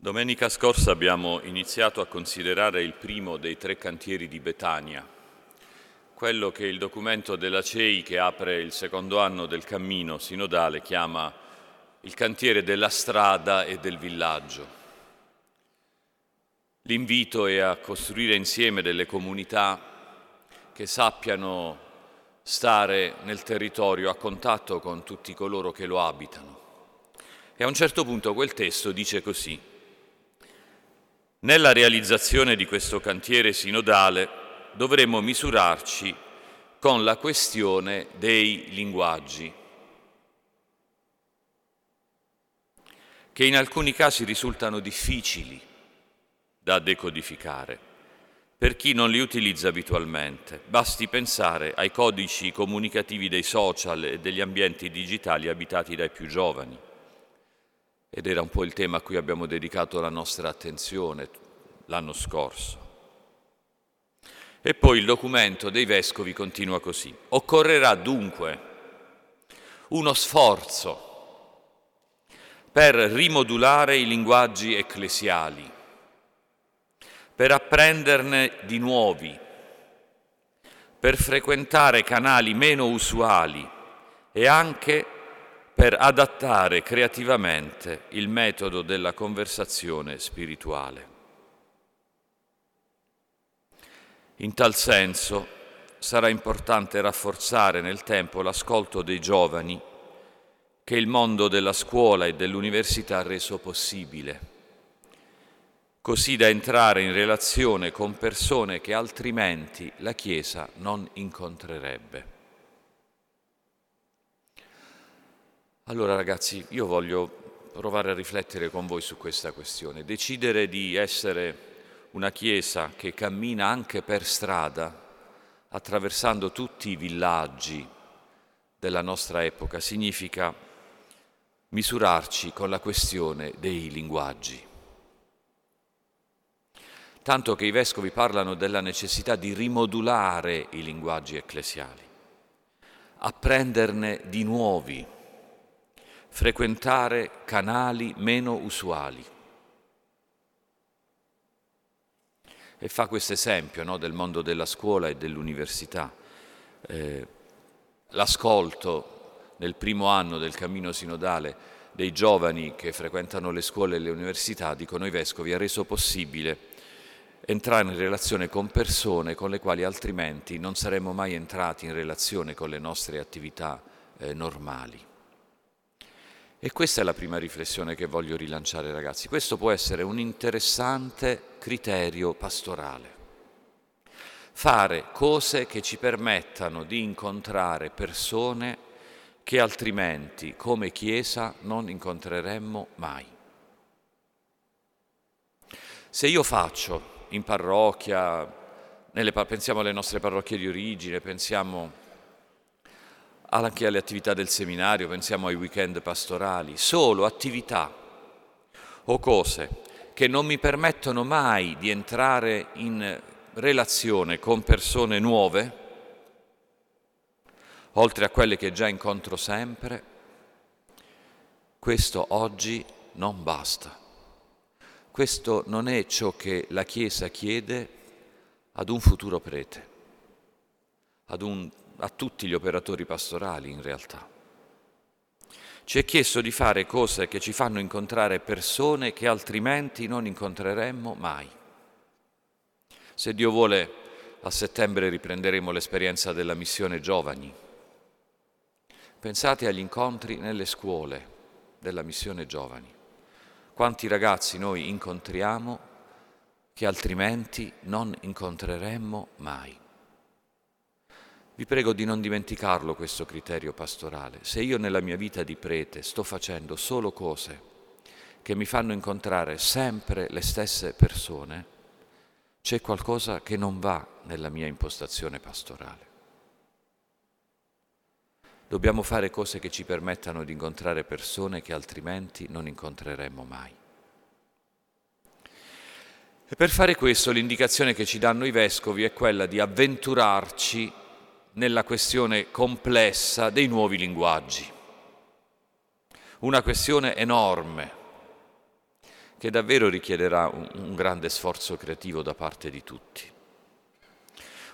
Domenica scorsa abbiamo iniziato a considerare il primo dei tre cantieri di Betania, quello che il documento della CEI che apre il secondo anno del cammino sinodale chiama il cantiere della strada e del villaggio. L'invito è a costruire insieme delle comunità che sappiano stare nel territorio a contatto con tutti coloro che lo abitano. E a un certo punto quel testo dice così. Nella realizzazione di questo cantiere sinodale dovremo misurarci con la questione dei linguaggi, che in alcuni casi risultano difficili da decodificare per chi non li utilizza abitualmente. Basti pensare ai codici comunicativi dei social e degli ambienti digitali abitati dai più giovani ed era un po' il tema a cui abbiamo dedicato la nostra attenzione l'anno scorso. E poi il documento dei vescovi continua così. Occorrerà dunque uno sforzo per rimodulare i linguaggi ecclesiali, per apprenderne di nuovi, per frequentare canali meno usuali e anche per adattare creativamente il metodo della conversazione spirituale. In tal senso sarà importante rafforzare nel tempo l'ascolto dei giovani che il mondo della scuola e dell'università ha reso possibile, così da entrare in relazione con persone che altrimenti la Chiesa non incontrerebbe. Allora ragazzi, io voglio provare a riflettere con voi su questa questione. Decidere di essere una Chiesa che cammina anche per strada, attraversando tutti i villaggi della nostra epoca, significa misurarci con la questione dei linguaggi. Tanto che i vescovi parlano della necessità di rimodulare i linguaggi ecclesiali, apprenderne di nuovi frequentare canali meno usuali. E fa questo esempio no, del mondo della scuola e dell'università. Eh, l'ascolto nel primo anno del cammino sinodale dei giovani che frequentano le scuole e le università, dicono i vescovi, ha reso possibile entrare in relazione con persone con le quali altrimenti non saremmo mai entrati in relazione con le nostre attività eh, normali. E questa è la prima riflessione che voglio rilanciare ragazzi. Questo può essere un interessante criterio pastorale. Fare cose che ci permettano di incontrare persone che altrimenti come Chiesa non incontreremmo mai. Se io faccio in parrocchia, nelle, pensiamo alle nostre parrocchie di origine, pensiamo anche alle attività del seminario, pensiamo ai weekend pastorali, solo attività o cose che non mi permettono mai di entrare in relazione con persone nuove, oltre a quelle che già incontro sempre, questo oggi non basta. Questo non è ciò che la Chiesa chiede ad un futuro prete, ad un a tutti gli operatori pastorali in realtà. Ci è chiesto di fare cose che ci fanno incontrare persone che altrimenti non incontreremmo mai. Se Dio vuole, a settembre riprenderemo l'esperienza della missione giovani. Pensate agli incontri nelle scuole della missione giovani. Quanti ragazzi noi incontriamo che altrimenti non incontreremmo mai. Vi prego di non dimenticarlo questo criterio pastorale. Se io nella mia vita di prete sto facendo solo cose che mi fanno incontrare sempre le stesse persone, c'è qualcosa che non va nella mia impostazione pastorale. Dobbiamo fare cose che ci permettano di incontrare persone che altrimenti non incontreremmo mai. E per fare questo l'indicazione che ci danno i vescovi è quella di avventurarci nella questione complessa dei nuovi linguaggi. Una questione enorme che davvero richiederà un, grande sforzo creativo da parte di tutti.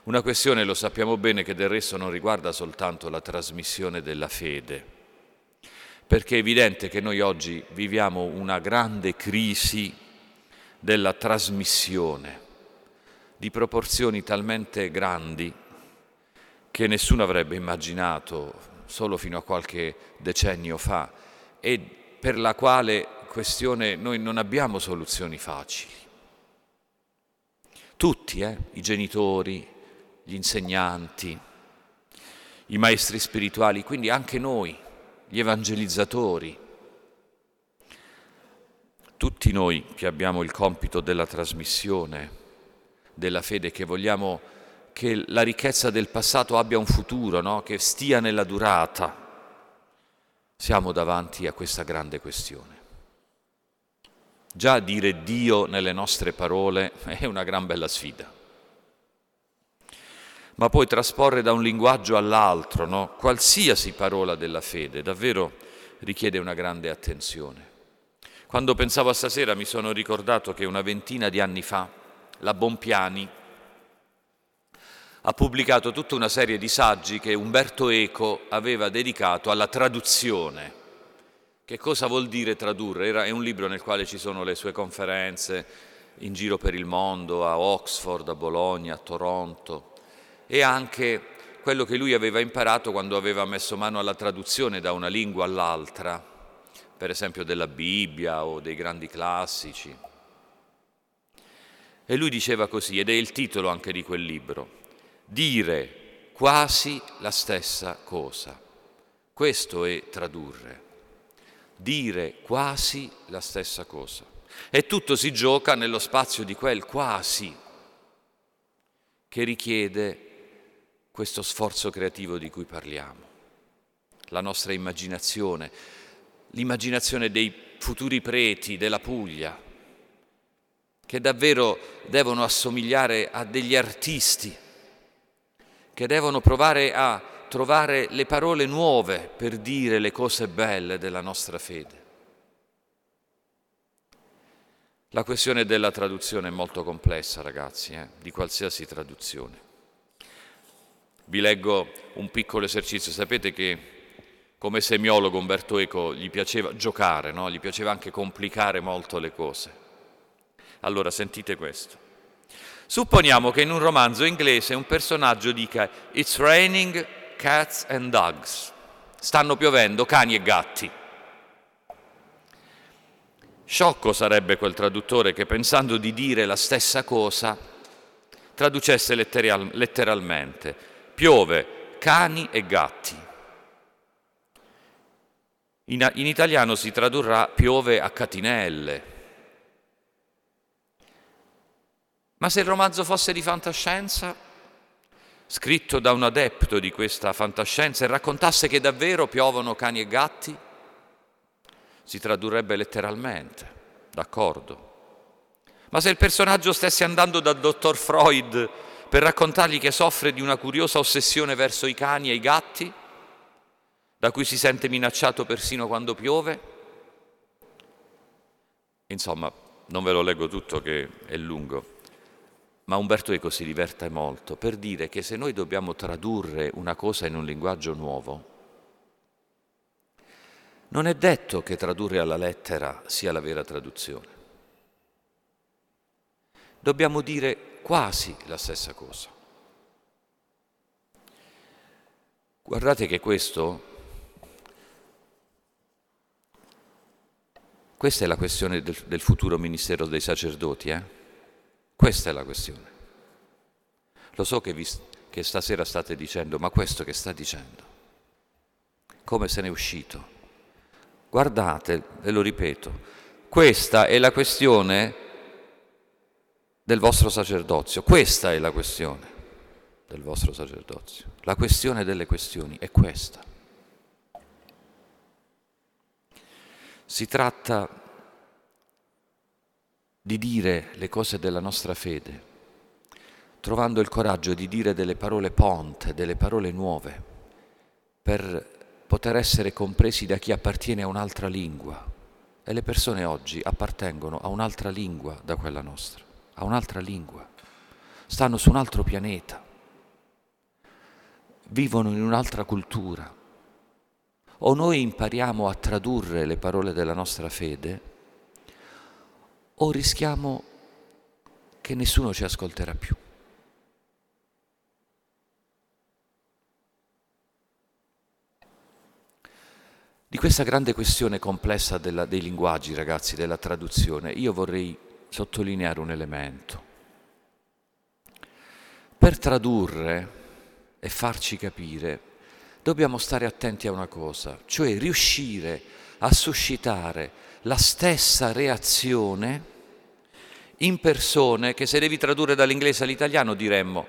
Una questione, lo sappiamo bene, che del resto non riguarda soltanto la trasmissione della fede, perché è evidente che noi oggi viviamo una grande crisi della trasmissione di proporzioni talmente grandi che nessuno avrebbe immaginato solo fino a qualche decennio fa e per la quale questione noi non abbiamo soluzioni facili. Tutti, eh? i genitori, gli insegnanti, i maestri spirituali, quindi anche noi, gli evangelizzatori, tutti noi che abbiamo il compito della trasmissione della fede, che vogliamo che la ricchezza del passato abbia un futuro, no? che stia nella durata, siamo davanti a questa grande questione. Già dire Dio nelle nostre parole è una gran bella sfida. Ma poi trasporre da un linguaggio all'altro, no? qualsiasi parola della fede, davvero richiede una grande attenzione. Quando pensavo a stasera mi sono ricordato che una ventina di anni fa la Bompiani ha pubblicato tutta una serie di saggi che Umberto Eco aveva dedicato alla traduzione. Che cosa vuol dire tradurre? Era, è un libro nel quale ci sono le sue conferenze in giro per il mondo, a Oxford, a Bologna, a Toronto, e anche quello che lui aveva imparato quando aveva messo mano alla traduzione da una lingua all'altra per esempio della Bibbia o dei grandi classici. E lui diceva così, ed è il titolo anche di quel libro, dire quasi la stessa cosa. Questo è tradurre, dire quasi la stessa cosa. E tutto si gioca nello spazio di quel quasi che richiede questo sforzo creativo di cui parliamo, la nostra immaginazione, l'immaginazione dei futuri preti della Puglia, che davvero devono assomigliare a degli artisti, che devono provare a trovare le parole nuove per dire le cose belle della nostra fede. La questione della traduzione è molto complessa, ragazzi, eh, di qualsiasi traduzione. Vi leggo un piccolo esercizio. Sapete che come semiologo Umberto Eco gli piaceva giocare, no? gli piaceva anche complicare molto le cose. Allora sentite questo. Supponiamo che in un romanzo inglese un personaggio dica It's raining cats and dogs. Stanno piovendo cani e gatti. Sciocco sarebbe quel traduttore che pensando di dire la stessa cosa traducesse letteral- letteralmente piove cani e gatti. In, in italiano si tradurrà piove a catinelle. Ma se il romanzo fosse di fantascienza, scritto da un adepto di questa fantascienza e raccontasse che davvero piovono cani e gatti, si tradurrebbe letteralmente, d'accordo. Ma se il personaggio stesse andando dal dottor Freud per raccontargli che soffre di una curiosa ossessione verso i cani e i gatti, da cui si sente minacciato persino quando piove? Insomma, non ve lo leggo tutto che è lungo, ma Umberto Eco si diverte molto per dire che se noi dobbiamo tradurre una cosa in un linguaggio nuovo, non è detto che tradurre alla lettera sia la vera traduzione. Dobbiamo dire quasi la stessa cosa. Guardate che questo Questa è la questione del, del futuro ministero dei sacerdoti, eh? Questa è la questione. Lo so che, vi, che stasera state dicendo, ma questo che sta dicendo? Come se ne è uscito? Guardate, ve lo ripeto, questa è la questione del vostro sacerdozio, questa è la questione del vostro sacerdozio. La questione delle questioni è questa. Si tratta di dire le cose della nostra fede, trovando il coraggio di dire delle parole ponte, delle parole nuove, per poter essere compresi da chi appartiene a un'altra lingua, E le persone oggi appartengono a un'altra lingua da quella nostra, a un'altra lingua. Stanno su un altro pianeta, vivono in un'altra cultura. O noi impariamo a tradurre le parole della nostra fede, o rischiamo che nessuno ci ascolterà più. Di questa grande questione complessa della, dei linguaggi, ragazzi, della traduzione, io vorrei sottolineare un elemento. Per tradurre e farci capire, dobbiamo stare attenti a una cosa, cioè riuscire a suscitare la stessa reazione in persone che se devi tradurre dall'inglese all'italiano diremmo,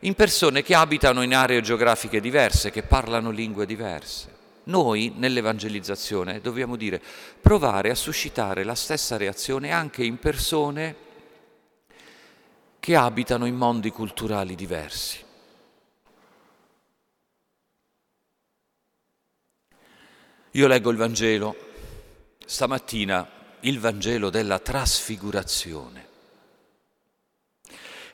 in persone che abitano in aree geografiche diverse, che parlano lingue diverse. Noi nell'evangelizzazione dobbiamo dire provare a suscitare la stessa reazione anche in persone che abitano in mondi culturali diversi. Io leggo il Vangelo, stamattina il Vangelo della trasfigurazione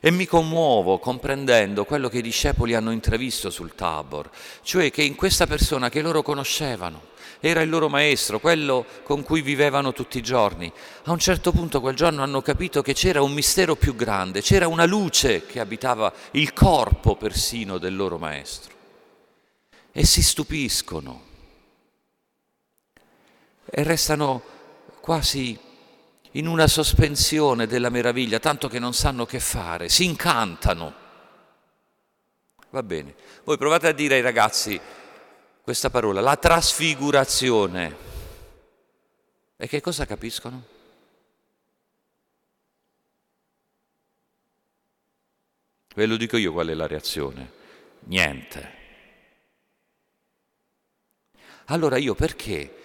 e mi commuovo comprendendo quello che i discepoli hanno intravisto sul Tabor, cioè che in questa persona che loro conoscevano, era il loro maestro, quello con cui vivevano tutti i giorni. A un certo punto quel giorno hanno capito che c'era un mistero più grande, c'era una luce che abitava il corpo persino del loro maestro. E si stupiscono e restano quasi in una sospensione della meraviglia, tanto che non sanno che fare, si incantano. Va bene, voi provate a dire ai ragazzi questa parola, la trasfigurazione. E che cosa capiscono? Ve lo dico io qual è la reazione. Niente. Allora io perché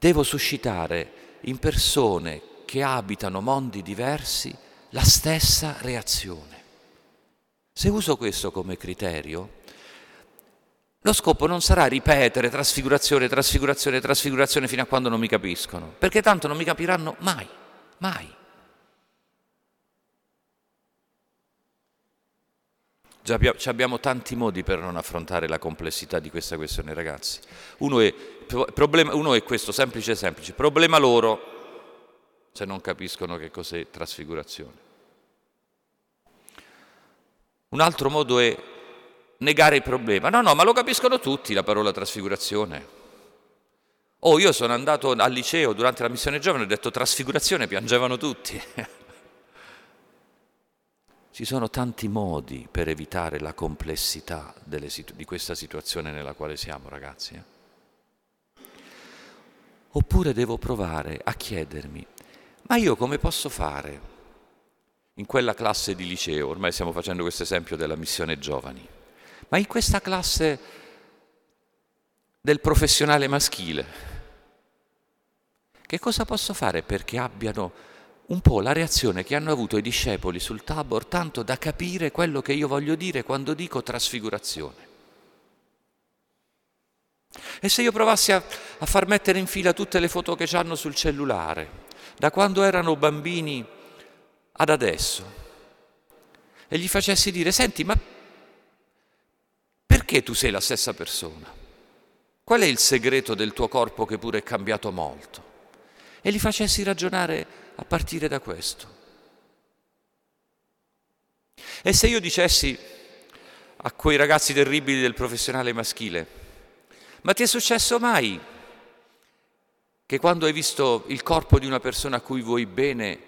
devo suscitare in persone che abitano mondi diversi la stessa reazione. Se uso questo come criterio, lo scopo non sarà ripetere trasfigurazione, trasfigurazione, trasfigurazione fino a quando non mi capiscono, perché tanto non mi capiranno mai, mai. Abbiamo tanti modi per non affrontare la complessità di questa questione, ragazzi. Uno è, problema, uno è questo, semplice, semplice. Problema loro se non capiscono che cos'è trasfigurazione. Un altro modo è negare il problema. No, no, ma lo capiscono tutti la parola trasfigurazione. Oh, io sono andato al liceo durante la missione giovane e ho detto trasfigurazione, piangevano tutti. Ci sono tanti modi per evitare la complessità situ- di questa situazione nella quale siamo, ragazzi. Eh? Oppure devo provare a chiedermi, ma io come posso fare in quella classe di liceo, ormai stiamo facendo questo esempio della missione giovani, ma in questa classe del professionale maschile, che cosa posso fare perché abbiano un po' la reazione che hanno avuto i discepoli sul Tabor, tanto da capire quello che io voglio dire quando dico trasfigurazione. E se io provassi a, a far mettere in fila tutte le foto che hanno sul cellulare, da quando erano bambini ad adesso, e gli facessi dire, senti, ma perché tu sei la stessa persona? Qual è il segreto del tuo corpo che pure è cambiato molto? E gli facessi ragionare a partire da questo. E se io dicessi a quei ragazzi terribili del professionale maschile, ma ti è successo mai che quando hai visto il corpo di una persona a cui vuoi bene,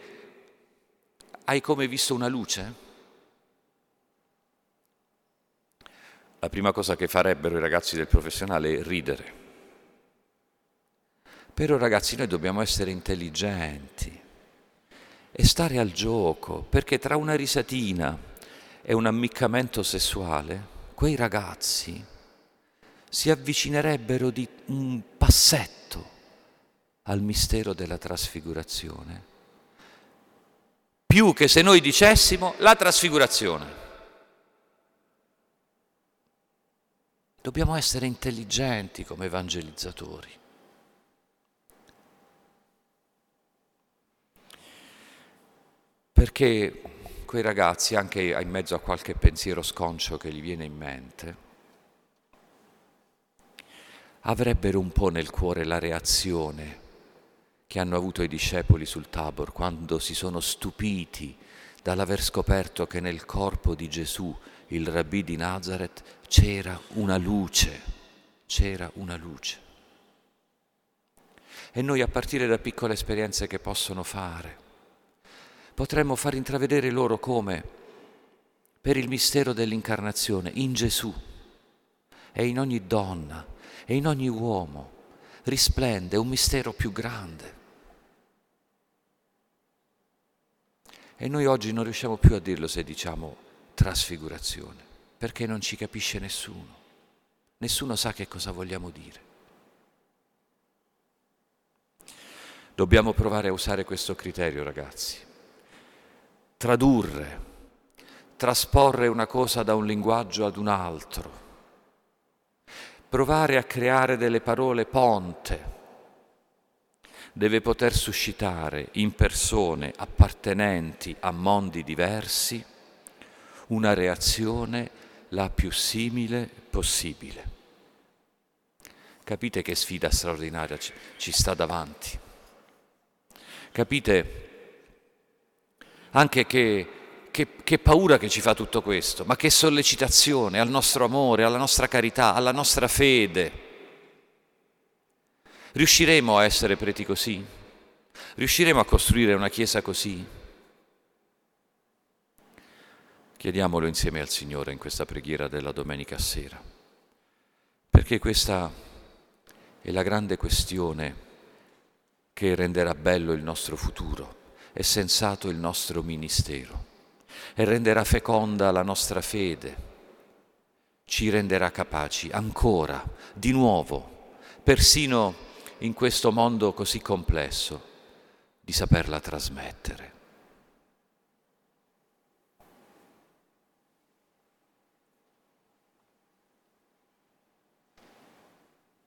hai come visto una luce? La prima cosa che farebbero i ragazzi del professionale è ridere. Però ragazzi noi dobbiamo essere intelligenti e stare al gioco, perché tra una risatina e un ammiccamento sessuale, quei ragazzi si avvicinerebbero di un passetto al mistero della trasfigurazione, più che se noi dicessimo la trasfigurazione. Dobbiamo essere intelligenti come evangelizzatori. Perché quei ragazzi, anche in mezzo a qualche pensiero sconcio che gli viene in mente, avrebbero un po' nel cuore la reazione che hanno avuto i discepoli sul Tabor quando si sono stupiti dall'aver scoperto che nel corpo di Gesù, il rabbì di Nazareth, c'era una luce, c'era una luce. E noi a partire da piccole esperienze che possono fare, potremmo far intravedere loro come, per il mistero dell'incarnazione, in Gesù e in ogni donna e in ogni uomo risplende un mistero più grande. E noi oggi non riusciamo più a dirlo se diciamo trasfigurazione, perché non ci capisce nessuno. Nessuno sa che cosa vogliamo dire. Dobbiamo provare a usare questo criterio, ragazzi. Tradurre, trasporre una cosa da un linguaggio ad un altro, provare a creare delle parole ponte, deve poter suscitare in persone appartenenti a mondi diversi una reazione la più simile possibile. Capite che sfida straordinaria ci, sta davanti. Capite anche che, che, che, paura che ci fa tutto questo, ma che sollecitazione al nostro amore, alla nostra carità, alla nostra fede. Riusciremo a essere preti così? Riusciremo a costruire una chiesa così? Chiediamolo insieme al Signore in questa preghiera della domenica sera, perché questa è la grande questione che renderà bello il nostro futuro e sensato il nostro ministero e renderà feconda la nostra fede, ci renderà capaci ancora, di nuovo, persino in questo mondo così complesso, di saperla trasmettere.